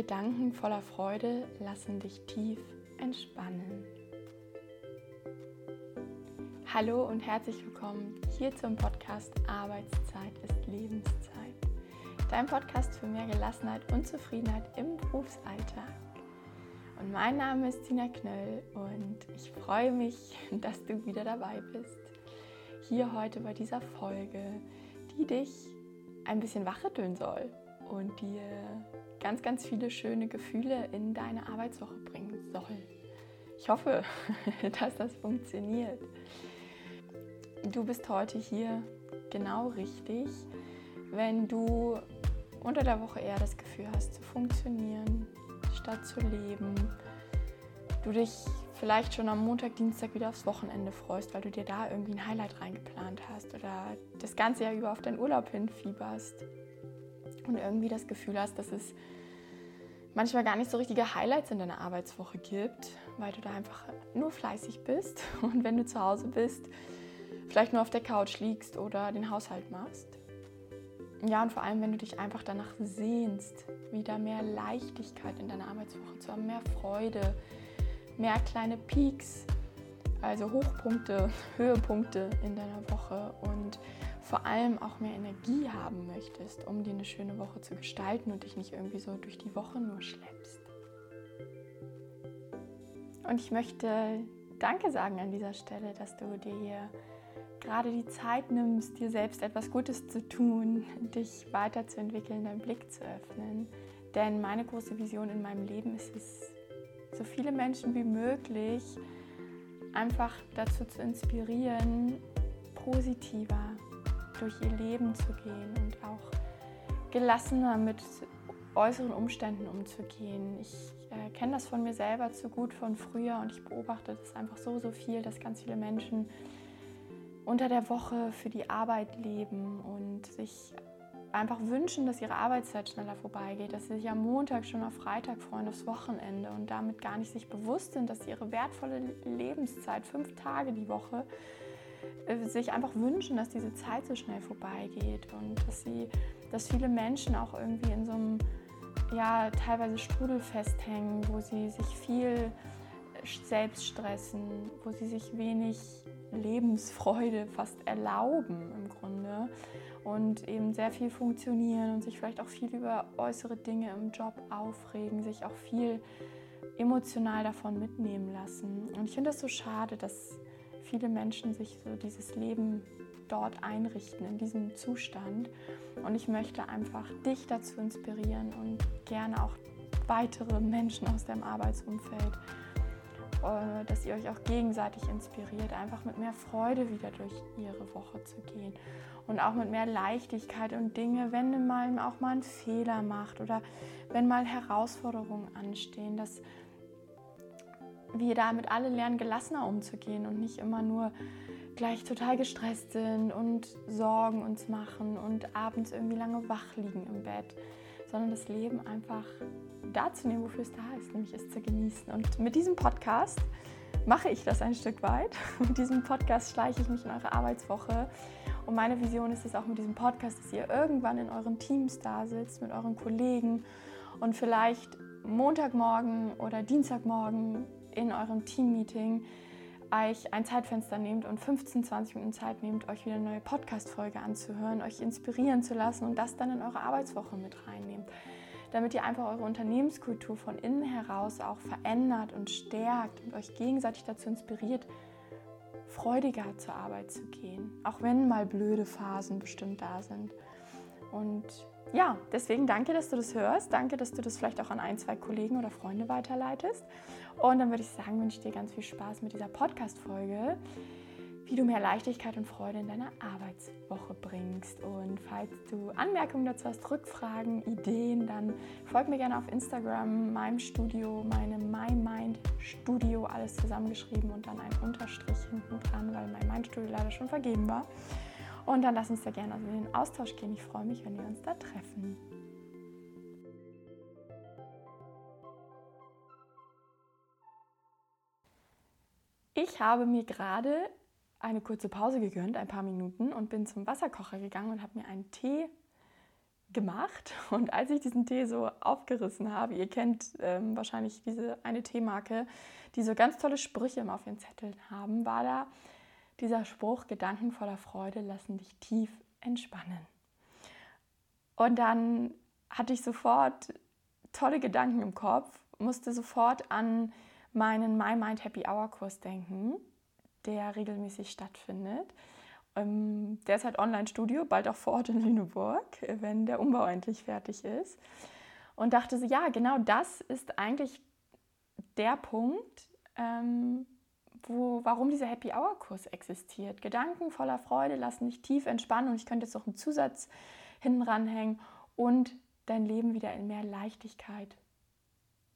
Gedanken voller Freude lassen dich tief entspannen. Hallo und herzlich willkommen hier zum Podcast Arbeitszeit ist Lebenszeit. Dein Podcast für mehr Gelassenheit und Zufriedenheit im Berufsalltag. Und mein Name ist Tina Knöll und ich freue mich, dass du wieder dabei bist. Hier heute bei dieser Folge, die dich ein bisschen wachrütteln soll und dir ganz, ganz viele schöne Gefühle in deine Arbeitswoche bringen soll. Ich hoffe, dass das funktioniert. Du bist heute hier genau richtig, wenn du unter der Woche eher das Gefühl hast zu funktionieren, statt zu leben. Du dich vielleicht schon am Montag, Dienstag wieder aufs Wochenende freust, weil du dir da irgendwie ein Highlight reingeplant hast oder das ganze Jahr über auf deinen Urlaub hinfieberst und irgendwie das Gefühl hast, dass es manchmal gar nicht so richtige Highlights in deiner Arbeitswoche gibt, weil du da einfach nur fleißig bist und wenn du zu Hause bist, vielleicht nur auf der Couch liegst oder den Haushalt machst. Ja, und vor allem, wenn du dich einfach danach sehnst, wieder mehr Leichtigkeit in deiner Arbeitswoche zu haben, mehr Freude, mehr kleine Peaks, also Hochpunkte, Höhepunkte in deiner Woche und vor allem auch mehr Energie haben möchtest, um dir eine schöne Woche zu gestalten und dich nicht irgendwie so durch die Woche nur schleppst. Und ich möchte Danke sagen an dieser Stelle, dass du dir hier gerade die Zeit nimmst, dir selbst etwas Gutes zu tun, dich weiterzuentwickeln, deinen Blick zu öffnen. Denn meine große Vision in meinem Leben ist es, so viele Menschen wie möglich einfach dazu zu inspirieren, positiver durch ihr Leben zu gehen und auch gelassener mit äußeren Umständen umzugehen. Ich äh, kenne das von mir selber zu gut von früher und ich beobachte das einfach so, so viel, dass ganz viele Menschen unter der Woche für die Arbeit leben und sich einfach wünschen, dass ihre Arbeitszeit schneller vorbeigeht, dass sie sich am Montag schon auf Freitag freuen, aufs Wochenende und damit gar nicht sich bewusst sind, dass ihre wertvolle Lebenszeit, fünf Tage die Woche, sich einfach wünschen, dass diese Zeit so schnell vorbeigeht und dass sie, dass viele Menschen auch irgendwie in so einem ja teilweise Strudel festhängen, wo sie sich viel selbst stressen, wo sie sich wenig Lebensfreude fast erlauben im Grunde und eben sehr viel funktionieren und sich vielleicht auch viel über äußere Dinge im Job aufregen, sich auch viel emotional davon mitnehmen lassen. Und ich finde das so schade, dass viele Menschen sich so dieses Leben dort einrichten, in diesem Zustand. Und ich möchte einfach dich dazu inspirieren und gerne auch weitere Menschen aus deinem Arbeitsumfeld, äh, dass ihr euch auch gegenseitig inspiriert, einfach mit mehr Freude wieder durch ihre Woche zu gehen und auch mit mehr Leichtigkeit und Dinge, wenn man auch mal einen Fehler macht oder wenn mal Herausforderungen anstehen, dass wir damit alle lernen, gelassener umzugehen und nicht immer nur gleich total gestresst sind und Sorgen uns machen und abends irgendwie lange wach liegen im Bett, sondern das Leben einfach da zu nehmen, wofür es da ist, nämlich es zu genießen. Und mit diesem Podcast mache ich das ein Stück weit. Mit diesem Podcast schleiche ich mich in eure Arbeitswoche. Und meine Vision ist es auch mit diesem Podcast, dass ihr irgendwann in euren Teams da sitzt, mit euren Kollegen und vielleicht Montagmorgen oder Dienstagmorgen in eurem Teammeeting euch ein Zeitfenster nehmt und 15, 20 Minuten Zeit nehmt, euch wieder eine neue Podcast-Folge anzuhören, euch inspirieren zu lassen und das dann in eure Arbeitswoche mit reinnehmt. Damit ihr einfach eure Unternehmenskultur von innen heraus auch verändert und stärkt und euch gegenseitig dazu inspiriert, freudiger zur Arbeit zu gehen. Auch wenn mal blöde Phasen bestimmt da sind. Und ja, deswegen danke, dass du das hörst. Danke, dass du das vielleicht auch an ein, zwei Kollegen oder Freunde weiterleitest. Und dann würde ich sagen, wünsche ich dir ganz viel Spaß mit dieser Podcast-Folge, wie du mehr Leichtigkeit und Freude in deiner Arbeitswoche bringst. Und falls du Anmerkungen dazu hast, Rückfragen, Ideen, dann folg mir gerne auf Instagram, meinem Studio, meinem My Studio, alles zusammengeschrieben und dann ein Unterstrich hinten dran, weil mein Mind Studio leider schon vergeben war. Und dann lass uns da gerne in den Austausch gehen. Ich freue mich, wenn wir uns da treffen. Ich habe mir gerade eine kurze Pause gegönnt, ein paar Minuten, und bin zum Wasserkocher gegangen und habe mir einen Tee gemacht. Und als ich diesen Tee so aufgerissen habe, ihr kennt ähm, wahrscheinlich diese eine Teemarke, die so ganz tolle Sprüche immer auf ihren Zetteln haben, war da dieser Spruch, Gedanken voller Freude lassen dich tief entspannen. Und dann hatte ich sofort tolle Gedanken im Kopf, musste sofort an meinen My Mind Happy Hour Kurs denken, der regelmäßig stattfindet. Ähm, derzeit Online-Studio, bald auch vor Ort in Lüneburg, wenn der Umbau endlich fertig ist. Und dachte so, ja, genau das ist eigentlich der Punkt, ähm, wo, warum dieser Happy Hour Kurs existiert. Gedanken voller Freude lassen dich tief entspannen und ich könnte jetzt auch einen Zusatz hinten ranhängen und dein Leben wieder in mehr Leichtigkeit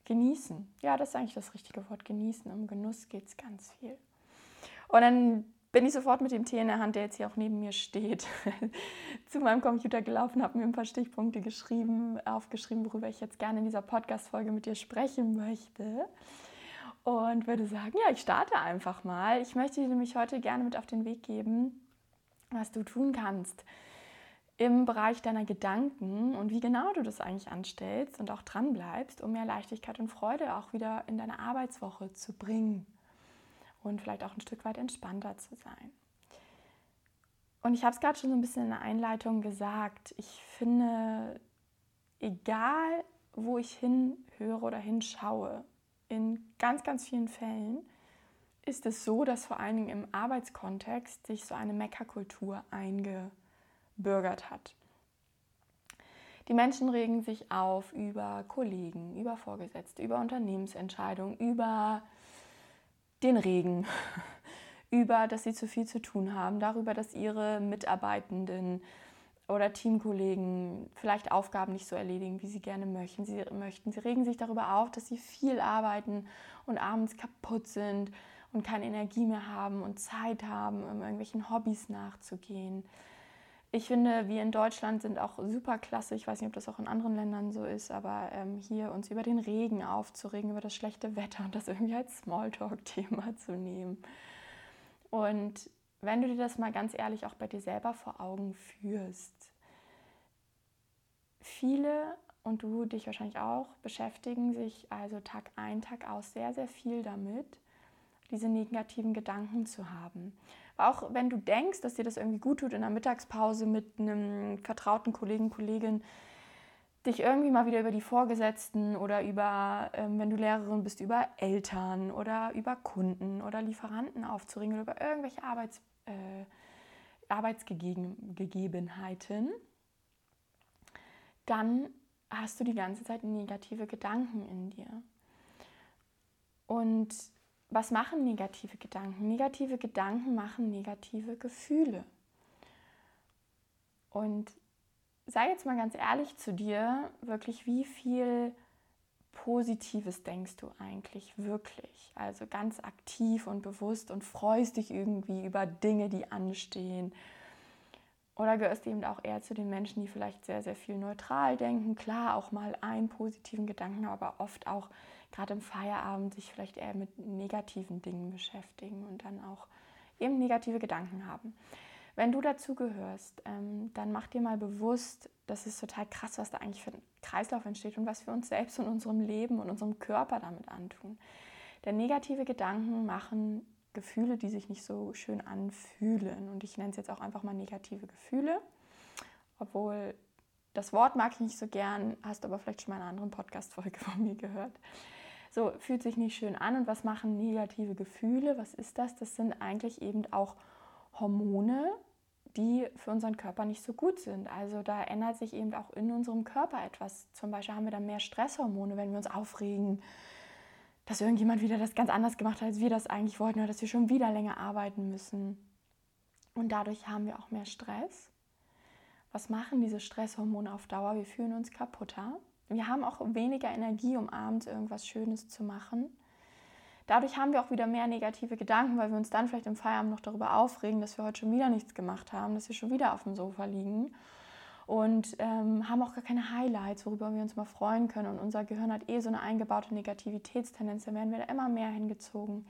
genießen. Ja, das ist eigentlich das richtige Wort, genießen. Um Genuss geht es ganz viel. Und dann bin ich sofort mit dem Tee in der Hand, der jetzt hier auch neben mir steht, zu meinem Computer gelaufen, habe mir ein paar Stichpunkte geschrieben, aufgeschrieben, worüber ich jetzt gerne in dieser Podcast-Folge mit dir sprechen möchte. Und würde sagen, ja, ich starte einfach mal. Ich möchte dir nämlich heute gerne mit auf den Weg geben, was du tun kannst im Bereich deiner Gedanken und wie genau du das eigentlich anstellst und auch dran bleibst, um mehr Leichtigkeit und Freude auch wieder in deine Arbeitswoche zu bringen und vielleicht auch ein Stück weit entspannter zu sein. Und ich habe es gerade schon so ein bisschen in der Einleitung gesagt, ich finde, egal wo ich hinhöre oder hinschaue, in ganz, ganz vielen Fällen ist es so, dass vor allen Dingen im Arbeitskontext sich so eine Meckerkultur eingebürgert hat. Die Menschen regen sich auf über Kollegen, über Vorgesetzte, über Unternehmensentscheidungen, über den Regen, über, dass sie zu viel zu tun haben, darüber, dass ihre Mitarbeitenden oder Teamkollegen vielleicht Aufgaben nicht so erledigen, wie sie gerne möchten. Sie möchten. Sie regen sich darüber auf, dass sie viel arbeiten und abends kaputt sind und keine Energie mehr haben und Zeit haben, um irgendwelchen Hobbys nachzugehen. Ich finde, wir in Deutschland sind auch super klasse. Ich weiß nicht, ob das auch in anderen Ländern so ist, aber ähm, hier uns über den Regen aufzuregen, über das schlechte Wetter und das irgendwie als Smalltalk-Thema zu nehmen. Und wenn du dir das mal ganz ehrlich auch bei dir selber vor Augen führst, viele und du dich wahrscheinlich auch beschäftigen sich also Tag ein, Tag aus sehr, sehr viel damit, diese negativen Gedanken zu haben. Auch wenn du denkst, dass dir das irgendwie gut tut, in der Mittagspause mit einem vertrauten Kollegen, Kollegin, dich irgendwie mal wieder über die Vorgesetzten oder über, ähm, wenn du Lehrerin bist, über Eltern oder über Kunden oder Lieferanten aufzuregen oder über irgendwelche Arbeits, äh, Arbeitsgegebenheiten, dann hast du die ganze Zeit negative Gedanken in dir. Und was machen negative Gedanken? Negative Gedanken machen negative Gefühle. Und sei jetzt mal ganz ehrlich zu dir, wirklich, wie viel Positives denkst du eigentlich wirklich? Also ganz aktiv und bewusst und freust dich irgendwie über Dinge, die anstehen. Oder gehörst du eben auch eher zu den Menschen, die vielleicht sehr, sehr viel neutral denken? Klar, auch mal einen positiven Gedanken, aber oft auch gerade im Feierabend sich vielleicht eher mit negativen Dingen beschäftigen und dann auch eben negative Gedanken haben. Wenn du dazu gehörst, ähm, dann mach dir mal bewusst, das ist total krass, was da eigentlich für ein Kreislauf entsteht und was wir uns selbst und unserem Leben und unserem Körper damit antun. Denn negative Gedanken machen Gefühle, die sich nicht so schön anfühlen. Und ich nenne es jetzt auch einfach mal negative Gefühle. Obwohl das Wort mag ich nicht so gern, hast aber vielleicht schon mal eine andere Podcast-Folge von mir gehört. So, fühlt sich nicht schön an. Und was machen negative Gefühle? Was ist das? Das sind eigentlich eben auch Hormone, die für unseren Körper nicht so gut sind. Also da ändert sich eben auch in unserem Körper etwas. Zum Beispiel haben wir dann mehr Stresshormone, wenn wir uns aufregen, dass irgendjemand wieder das ganz anders gemacht hat, als wir das eigentlich wollten, oder dass wir schon wieder länger arbeiten müssen. Und dadurch haben wir auch mehr Stress. Was machen diese Stresshormone auf Dauer? Wir fühlen uns kaputter. Wir haben auch weniger Energie, um abends irgendwas Schönes zu machen. Dadurch haben wir auch wieder mehr negative Gedanken, weil wir uns dann vielleicht im Feierabend noch darüber aufregen, dass wir heute schon wieder nichts gemacht haben, dass wir schon wieder auf dem Sofa liegen und ähm, haben auch gar keine Highlights, worüber wir uns mal freuen können. Und unser Gehirn hat eh so eine eingebaute Negativitätstendenz, dann werden wir da immer mehr hingezogen.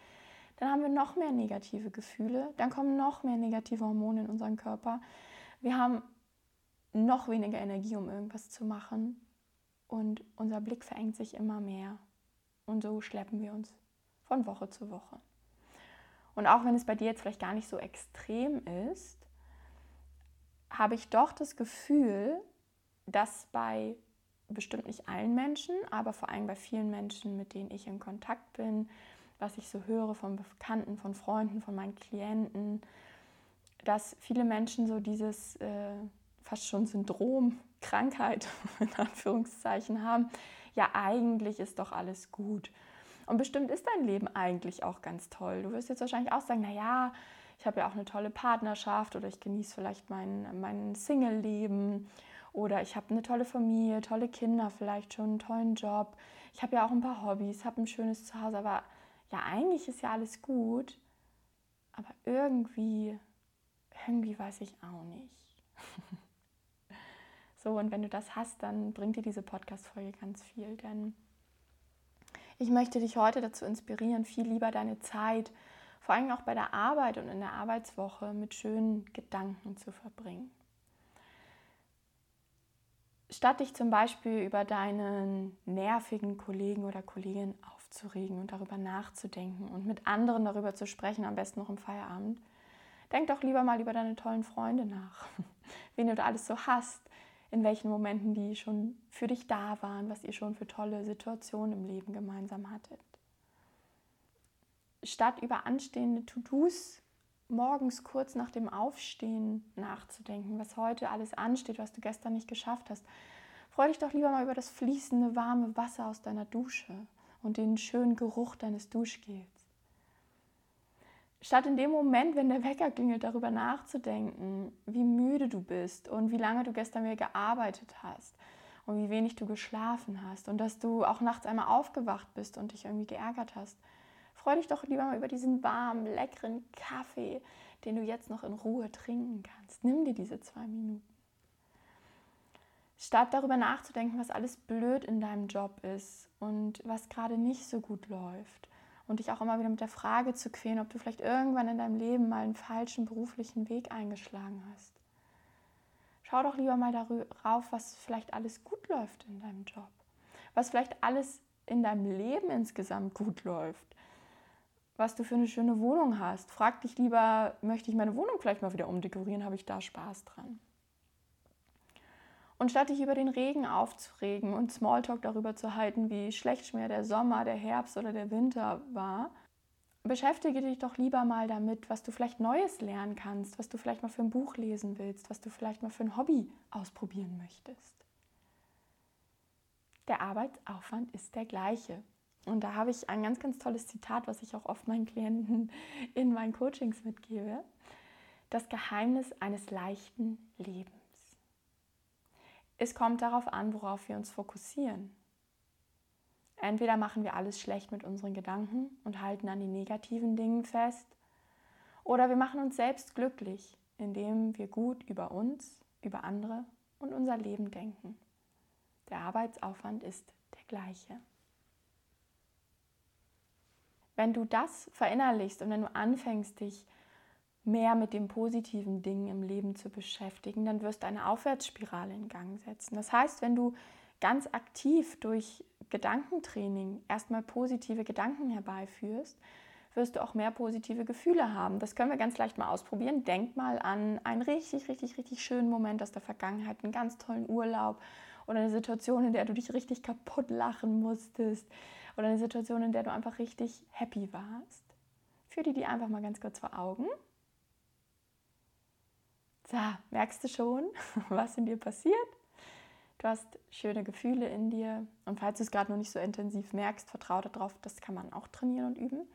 Dann haben wir noch mehr negative Gefühle, dann kommen noch mehr negative Hormone in unseren Körper. Wir haben noch weniger Energie, um irgendwas zu machen. Und unser Blick verengt sich immer mehr. Und so schleppen wir uns von Woche zu Woche. Und auch wenn es bei dir jetzt vielleicht gar nicht so extrem ist, habe ich doch das Gefühl, dass bei bestimmt nicht allen Menschen, aber vor allem bei vielen Menschen, mit denen ich in Kontakt bin, was ich so höre von Bekannten, von Freunden, von meinen Klienten, dass viele Menschen so dieses äh, fast schon Syndrom, Krankheit in Anführungszeichen haben. Ja, eigentlich ist doch alles gut. Und bestimmt ist dein Leben eigentlich auch ganz toll. Du wirst jetzt wahrscheinlich auch sagen, naja, ich habe ja auch eine tolle Partnerschaft oder ich genieße vielleicht mein, mein Single-Leben oder ich habe eine tolle Familie, tolle Kinder, vielleicht schon einen tollen Job. Ich habe ja auch ein paar Hobbys, habe ein schönes Zuhause, aber ja, eigentlich ist ja alles gut. Aber irgendwie, irgendwie weiß ich auch nicht. so, und wenn du das hast, dann bringt dir diese Podcast-Folge ganz viel, denn ich möchte dich heute dazu inspirieren, viel lieber deine Zeit, vor allem auch bei der Arbeit und in der Arbeitswoche, mit schönen Gedanken zu verbringen. Statt dich zum Beispiel über deinen nervigen Kollegen oder Kollegin aufzuregen und darüber nachzudenken und mit anderen darüber zu sprechen, am besten noch im Feierabend, denk doch lieber mal über deine tollen Freunde nach, wen du da alles so hast, in welchen Momenten die schon für dich da waren, was ihr schon für tolle Situationen im Leben gemeinsam hattet. Statt über anstehende To-Dos morgens kurz nach dem Aufstehen nachzudenken, was heute alles ansteht, was du gestern nicht geschafft hast, freu dich doch lieber mal über das fließende warme Wasser aus deiner Dusche und den schönen Geruch deines Duschgels. Statt in dem Moment, wenn der Wecker klingelt, darüber nachzudenken, wie müde du bist und wie lange du gestern mehr gearbeitet hast und wie wenig du geschlafen hast und dass du auch nachts einmal aufgewacht bist und dich irgendwie geärgert hast, freu dich doch lieber mal über diesen warmen, leckeren Kaffee, den du jetzt noch in Ruhe trinken kannst. Nimm dir diese zwei Minuten. Statt darüber nachzudenken, was alles blöd in deinem Job ist und was gerade nicht so gut läuft und dich auch immer wieder mit der Frage zu quälen, ob du vielleicht irgendwann in deinem Leben mal einen falschen beruflichen Weg eingeschlagen hast. Schau doch lieber mal darauf, was vielleicht alles gut läuft in deinem Job, was vielleicht alles in deinem Leben insgesamt gut läuft, was du für eine schöne Wohnung hast. Frag dich lieber, möchte ich meine Wohnung vielleicht mal wieder umdekorieren, habe ich da Spaß dran? Und statt dich über den Regen aufzuregen und Smalltalk darüber zu halten, wie schlecht mir der Sommer, der Herbst oder der Winter war, beschäftige dich doch lieber mal damit, was du vielleicht Neues lernen kannst, was du vielleicht mal für ein Buch lesen willst, was du vielleicht mal für ein Hobby ausprobieren möchtest. Der Arbeitsaufwand ist der gleiche. Und da habe ich ein ganz, ganz tolles Zitat, was ich auch oft meinen Klienten in meinen Coachings mitgebe. Das Geheimnis eines leichten Lebens. Es kommt darauf an, worauf wir uns fokussieren. Entweder machen wir alles schlecht mit unseren Gedanken und halten an die negativen Dingen fest, oder wir machen uns selbst glücklich, indem wir gut über uns, über andere und unser Leben denken. Der Arbeitsaufwand ist der gleiche. Wenn du das verinnerlichst und wenn du anfängst, dich mehr mit den positiven Dingen im Leben zu beschäftigen, dann wirst du eine Aufwärtsspirale in Gang setzen. Das heißt, wenn du ganz aktiv durch Gedankentraining erstmal positive Gedanken herbeiführst, wirst du auch mehr positive Gefühle haben. Das können wir ganz leicht mal ausprobieren. Denk mal an einen richtig, richtig, richtig schönen Moment aus der Vergangenheit, einen ganz tollen Urlaub oder eine Situation, in der du dich richtig kaputt lachen musstest oder eine Situation, in der du einfach richtig happy warst. Führ dir die einfach mal ganz kurz vor Augen so, merkst du schon, was in dir passiert? Du hast schöne Gefühle in dir. Und falls du es gerade noch nicht so intensiv merkst, vertraue darauf, das kann man auch trainieren und üben.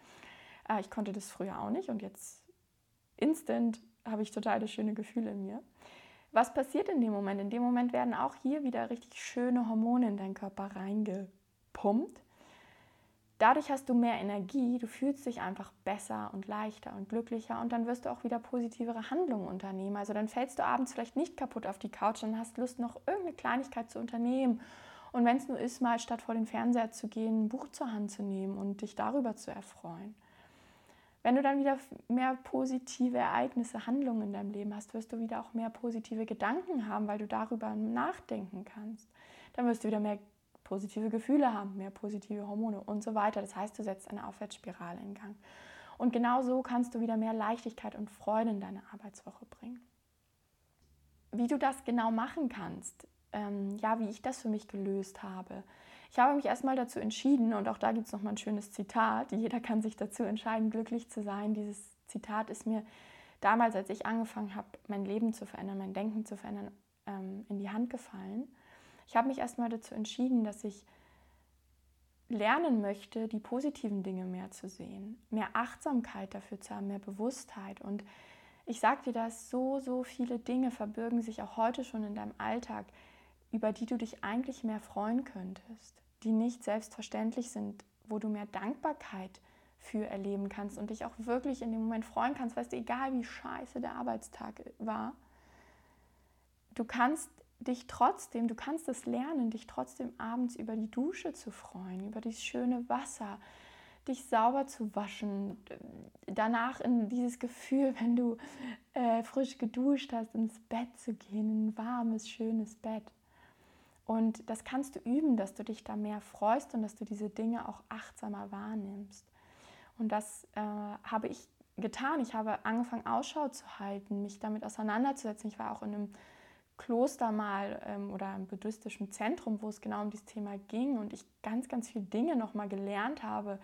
Äh, ich konnte das früher auch nicht und jetzt instant habe ich total schöne Gefühle in mir. Was passiert in dem Moment? In dem Moment werden auch hier wieder richtig schöne Hormone in deinen Körper reingepumpt. Dadurch hast du mehr Energie, du fühlst dich einfach besser und leichter und glücklicher und dann wirst du auch wieder positivere Handlungen unternehmen. Also dann fällst du abends vielleicht nicht kaputt auf die Couch und hast Lust, noch irgendeine Kleinigkeit zu unternehmen. Und wenn es nur ist, mal statt vor den Fernseher zu gehen, ein Buch zur Hand zu nehmen und dich darüber zu erfreuen. Wenn du dann wieder mehr positive Ereignisse, Handlungen in deinem Leben hast, wirst du wieder auch mehr positive Gedanken haben, weil du darüber nachdenken kannst. Dann wirst du wieder mehr positive Gefühle haben, mehr positive Hormone und so weiter. Das heißt, du setzt eine Aufwärtsspirale in Gang. Und genau so kannst du wieder mehr Leichtigkeit und Freude in deine Arbeitswoche bringen. Wie du das genau machen kannst, ähm, ja, wie ich das für mich gelöst habe. Ich habe mich erstmal dazu entschieden, und auch da gibt es nochmal ein schönes Zitat, jeder kann sich dazu entscheiden, glücklich zu sein. Dieses Zitat ist mir damals, als ich angefangen habe, mein Leben zu verändern, mein Denken zu verändern, ähm, in die Hand gefallen. Ich habe mich erstmal dazu entschieden, dass ich lernen möchte, die positiven Dinge mehr zu sehen, mehr Achtsamkeit dafür zu haben, mehr Bewusstheit. Und ich sage dir das, so, so viele Dinge verbirgen sich auch heute schon in deinem Alltag, über die du dich eigentlich mehr freuen könntest, die nicht selbstverständlich sind, wo du mehr Dankbarkeit für erleben kannst und dich auch wirklich in dem Moment freuen kannst, weißt du, egal wie scheiße der Arbeitstag war, du kannst dich trotzdem, du kannst es lernen, dich trotzdem abends über die Dusche zu freuen, über das schöne Wasser, dich sauber zu waschen, danach in dieses Gefühl, wenn du äh, frisch geduscht hast, ins Bett zu gehen, ein warmes, schönes Bett. Und das kannst du üben, dass du dich da mehr freust und dass du diese Dinge auch achtsamer wahrnimmst. Und das äh, habe ich getan. Ich habe angefangen, Ausschau zu halten, mich damit auseinanderzusetzen. Ich war auch in einem Kloster mal ähm, oder im buddhistischen Zentrum, wo es genau um dieses Thema ging und ich ganz, ganz viele Dinge nochmal gelernt habe,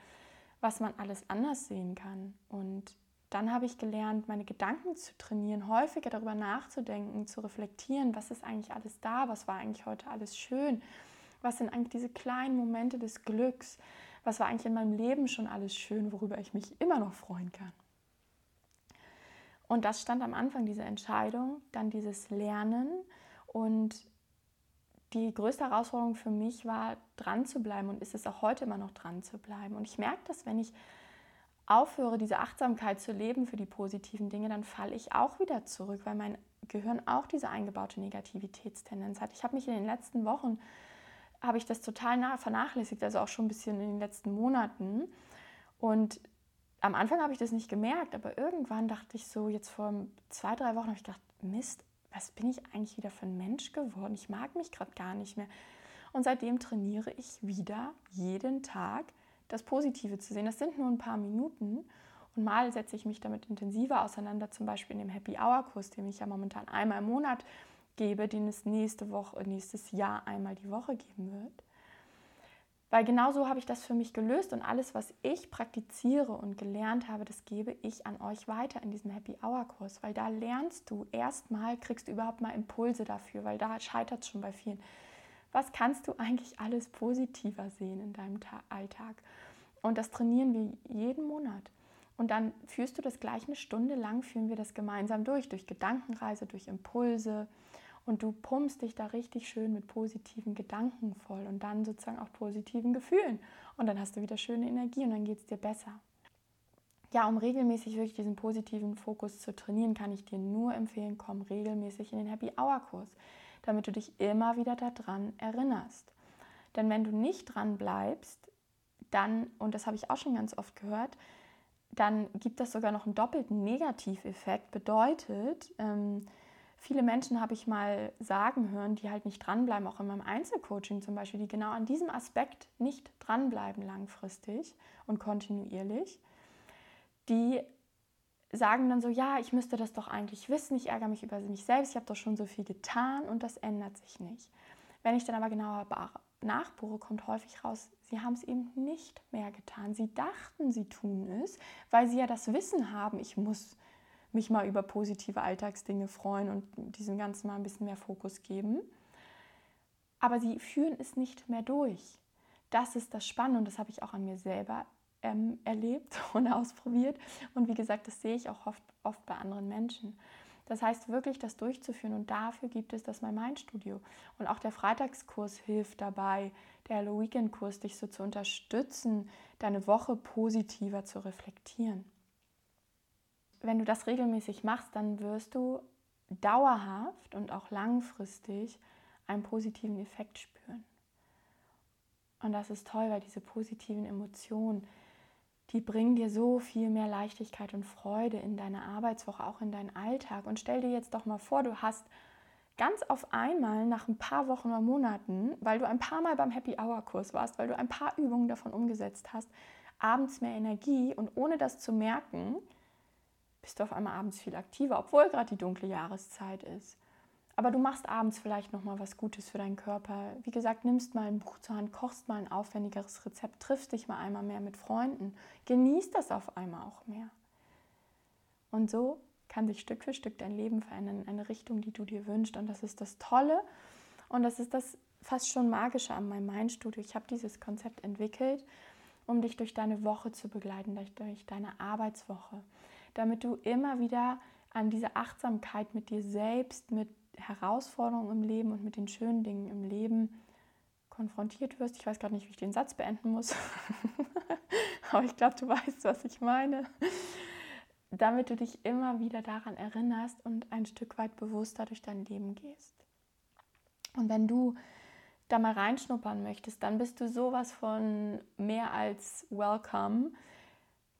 was man alles anders sehen kann. Und dann habe ich gelernt, meine Gedanken zu trainieren, häufiger darüber nachzudenken, zu reflektieren, was ist eigentlich alles da, was war eigentlich heute alles schön, was sind eigentlich diese kleinen Momente des Glücks, was war eigentlich in meinem Leben schon alles schön, worüber ich mich immer noch freuen kann. Und das stand am Anfang, diese Entscheidung, dann dieses Lernen. Und die größte Herausforderung für mich war, dran zu bleiben und ist es auch heute immer noch dran zu bleiben. Und ich merke das, wenn ich aufhöre, diese Achtsamkeit zu leben für die positiven Dinge, dann falle ich auch wieder zurück, weil mein Gehirn auch diese eingebaute Negativitätstendenz hat. Ich habe mich in den letzten Wochen, habe ich das total vernachlässigt, also auch schon ein bisschen in den letzten Monaten. Und am Anfang habe ich das nicht gemerkt, aber irgendwann dachte ich so, jetzt vor zwei, drei Wochen habe ich gedacht, Mist, was bin ich eigentlich wieder für ein Mensch geworden? Ich mag mich gerade gar nicht mehr. Und seitdem trainiere ich wieder jeden Tag das Positive zu sehen. Das sind nur ein paar Minuten. Und mal setze ich mich damit intensiver auseinander, zum Beispiel in dem Happy Hour Kurs, den ich ja momentan einmal im Monat gebe, den es nächste Woche, nächstes Jahr einmal die Woche geben wird. Weil genau so habe ich das für mich gelöst und alles, was ich praktiziere und gelernt habe, das gebe ich an euch weiter in diesem Happy Hour Kurs, weil da lernst du erstmal, kriegst du überhaupt mal Impulse dafür, weil da scheitert es schon bei vielen. Was kannst du eigentlich alles positiver sehen in deinem Alltag? Und das trainieren wir jeden Monat. Und dann führst du das gleich eine Stunde lang, führen wir das gemeinsam durch, durch Gedankenreise, durch Impulse, und du pumpst dich da richtig schön mit positiven Gedanken voll und dann sozusagen auch positiven Gefühlen. Und dann hast du wieder schöne Energie und dann geht es dir besser. Ja, um regelmäßig wirklich diesen positiven Fokus zu trainieren, kann ich dir nur empfehlen, komm regelmäßig in den Happy Hour Kurs, damit du dich immer wieder daran erinnerst. Denn wenn du nicht dran bleibst, dann, und das habe ich auch schon ganz oft gehört, dann gibt das sogar noch einen doppelten Negativeffekt. Bedeutet, ähm, viele Menschen habe ich mal sagen hören, die halt nicht dranbleiben, auch in meinem Einzelcoaching zum Beispiel, die genau an diesem Aspekt nicht dranbleiben langfristig und kontinuierlich, die sagen dann so, ja, ich müsste das doch eigentlich wissen, ich ärgere mich über mich selbst, ich habe doch schon so viel getan und das ändert sich nicht. Wenn ich dann aber genauer nachbohre, kommt häufig raus, sie haben es eben nicht mehr getan. Sie dachten, sie tun es, weil sie ja das Wissen haben, ich muss mich mal über positive Alltagsdinge freuen und diesem Ganzen mal ein bisschen mehr Fokus geben. Aber sie führen es nicht mehr durch. Das ist das Spannende und das habe ich auch an mir selber ähm, erlebt und ausprobiert. Und wie gesagt, das sehe ich auch oft, oft bei anderen Menschen. Das heißt, wirklich das durchzuführen und dafür gibt es das My Mind Studio. Und auch der Freitagskurs hilft dabei, der Hello Weekend Kurs, dich so zu unterstützen, deine Woche positiver zu reflektieren wenn du das regelmäßig machst, dann wirst du dauerhaft und auch langfristig einen positiven Effekt spüren. Und das ist toll, weil diese positiven Emotionen, die bringen dir so viel mehr Leichtigkeit und Freude in deine Arbeitswoche, auch in deinen Alltag. Und stell dir jetzt doch mal vor, du hast ganz auf einmal nach ein paar Wochen oder Monaten, weil du ein paar Mal beim Happy Hour Kurs warst, weil du ein paar Übungen davon umgesetzt hast, abends mehr Energie und ohne das zu merken, bist du auf einmal abends viel aktiver, obwohl gerade die dunkle Jahreszeit ist. Aber du machst abends vielleicht noch mal was Gutes für deinen Körper. Wie gesagt, nimmst mal ein Buch zur Hand, kochst mal ein aufwendigeres Rezept, triffst dich mal einmal mehr mit Freunden, genießt das auf einmal auch mehr. Und so kann sich Stück für Stück dein Leben verändern in eine Richtung, die du dir wünschst. Und das ist das Tolle und das ist das fast schon Magische an meinem Mindstudio. Ich habe dieses Konzept entwickelt, um dich durch deine Woche zu begleiten, durch deine Arbeitswoche, damit du immer wieder an diese Achtsamkeit mit dir selbst, mit Herausforderungen im Leben und mit den schönen Dingen im Leben konfrontiert wirst. Ich weiß gerade nicht, wie ich den Satz beenden muss, aber ich glaube, du weißt, was ich meine. Damit du dich immer wieder daran erinnerst und ein Stück weit bewusster durch dein Leben gehst. Und wenn du da mal reinschnuppern möchtest, dann bist du sowas von mehr als welcome.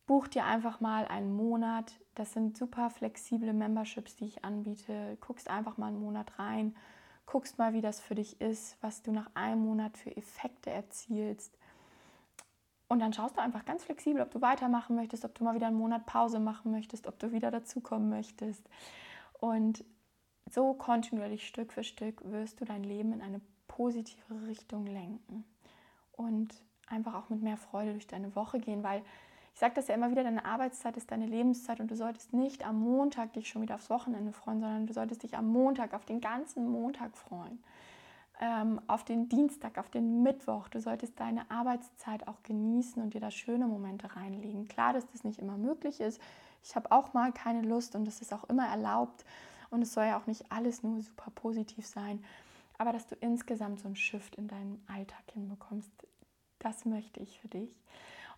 Buch dir einfach mal einen Monat das sind super flexible Memberships, die ich anbiete. Guckst einfach mal einen Monat rein, guckst mal, wie das für dich ist, was du nach einem Monat für Effekte erzielst. Und dann schaust du einfach ganz flexibel, ob du weitermachen möchtest, ob du mal wieder einen Monat Pause machen möchtest, ob du wieder dazukommen möchtest. Und so kontinuierlich Stück für Stück wirst du dein Leben in eine positive Richtung lenken. Und einfach auch mit mehr Freude durch deine Woche gehen, weil ich sage das ja immer wieder, deine Arbeitszeit ist deine Lebenszeit und du solltest nicht am Montag dich schon wieder aufs Wochenende freuen, sondern du solltest dich am Montag, auf den ganzen Montag freuen. Ähm, auf den Dienstag, auf den Mittwoch. Du solltest deine Arbeitszeit auch genießen und dir da schöne Momente reinlegen. Klar, dass das nicht immer möglich ist. Ich habe auch mal keine Lust und das ist auch immer erlaubt. Und es soll ja auch nicht alles nur super positiv sein. Aber dass du insgesamt so einen Shift in deinem Alltag hinbekommst, das möchte ich für dich.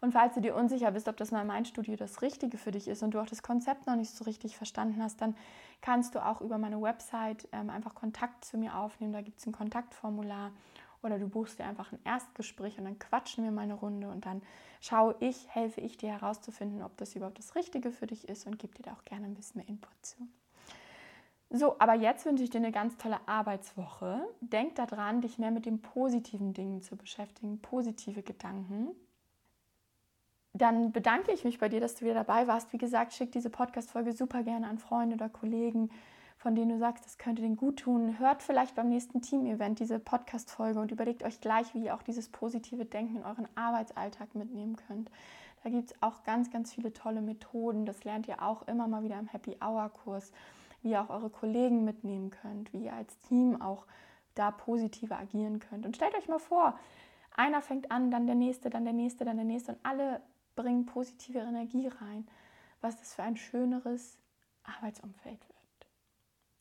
Und falls du dir unsicher bist, ob das mal mein Studio das Richtige für dich ist und du auch das Konzept noch nicht so richtig verstanden hast, dann kannst du auch über meine Website ähm, einfach Kontakt zu mir aufnehmen. Da gibt es ein Kontaktformular oder du buchst dir einfach ein Erstgespräch und dann quatschen wir mal eine Runde und dann schaue ich, helfe ich dir herauszufinden, ob das überhaupt das Richtige für dich ist und gebe dir da auch gerne ein bisschen mehr Input zu. So, aber jetzt wünsche ich dir eine ganz tolle Arbeitswoche. Denk daran, dich mehr mit den positiven Dingen zu beschäftigen, positive Gedanken dann bedanke ich mich bei dir, dass du wieder dabei warst. Wie gesagt, schick diese Podcast-Folge super gerne an Freunde oder Kollegen, von denen du sagst, das könnte denen gut tun. Hört vielleicht beim nächsten Team-Event diese Podcast-Folge und überlegt euch gleich, wie ihr auch dieses positive Denken in euren Arbeitsalltag mitnehmen könnt. Da gibt es auch ganz, ganz viele tolle Methoden. Das lernt ihr auch immer mal wieder im Happy Hour-Kurs, wie ihr auch eure Kollegen mitnehmen könnt, wie ihr als Team auch da positiver agieren könnt. Und stellt euch mal vor, einer fängt an, dann der nächste, dann der nächste, dann der nächste und alle bringen positive Energie rein, was das für ein schöneres Arbeitsumfeld wird.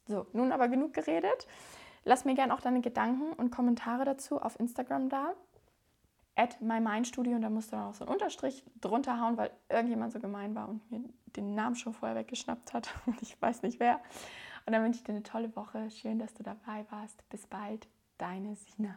So, nun aber genug geredet. Lass mir gerne auch deine Gedanken und Kommentare dazu auf Instagram da. At mymindstudio und da musst du dann auch so einen Unterstrich drunter hauen, weil irgendjemand so gemein war und mir den Namen schon vorher weggeschnappt hat und ich weiß nicht wer. Und dann wünsche ich dir eine tolle Woche. Schön, dass du dabei warst. Bis bald, deine Sina.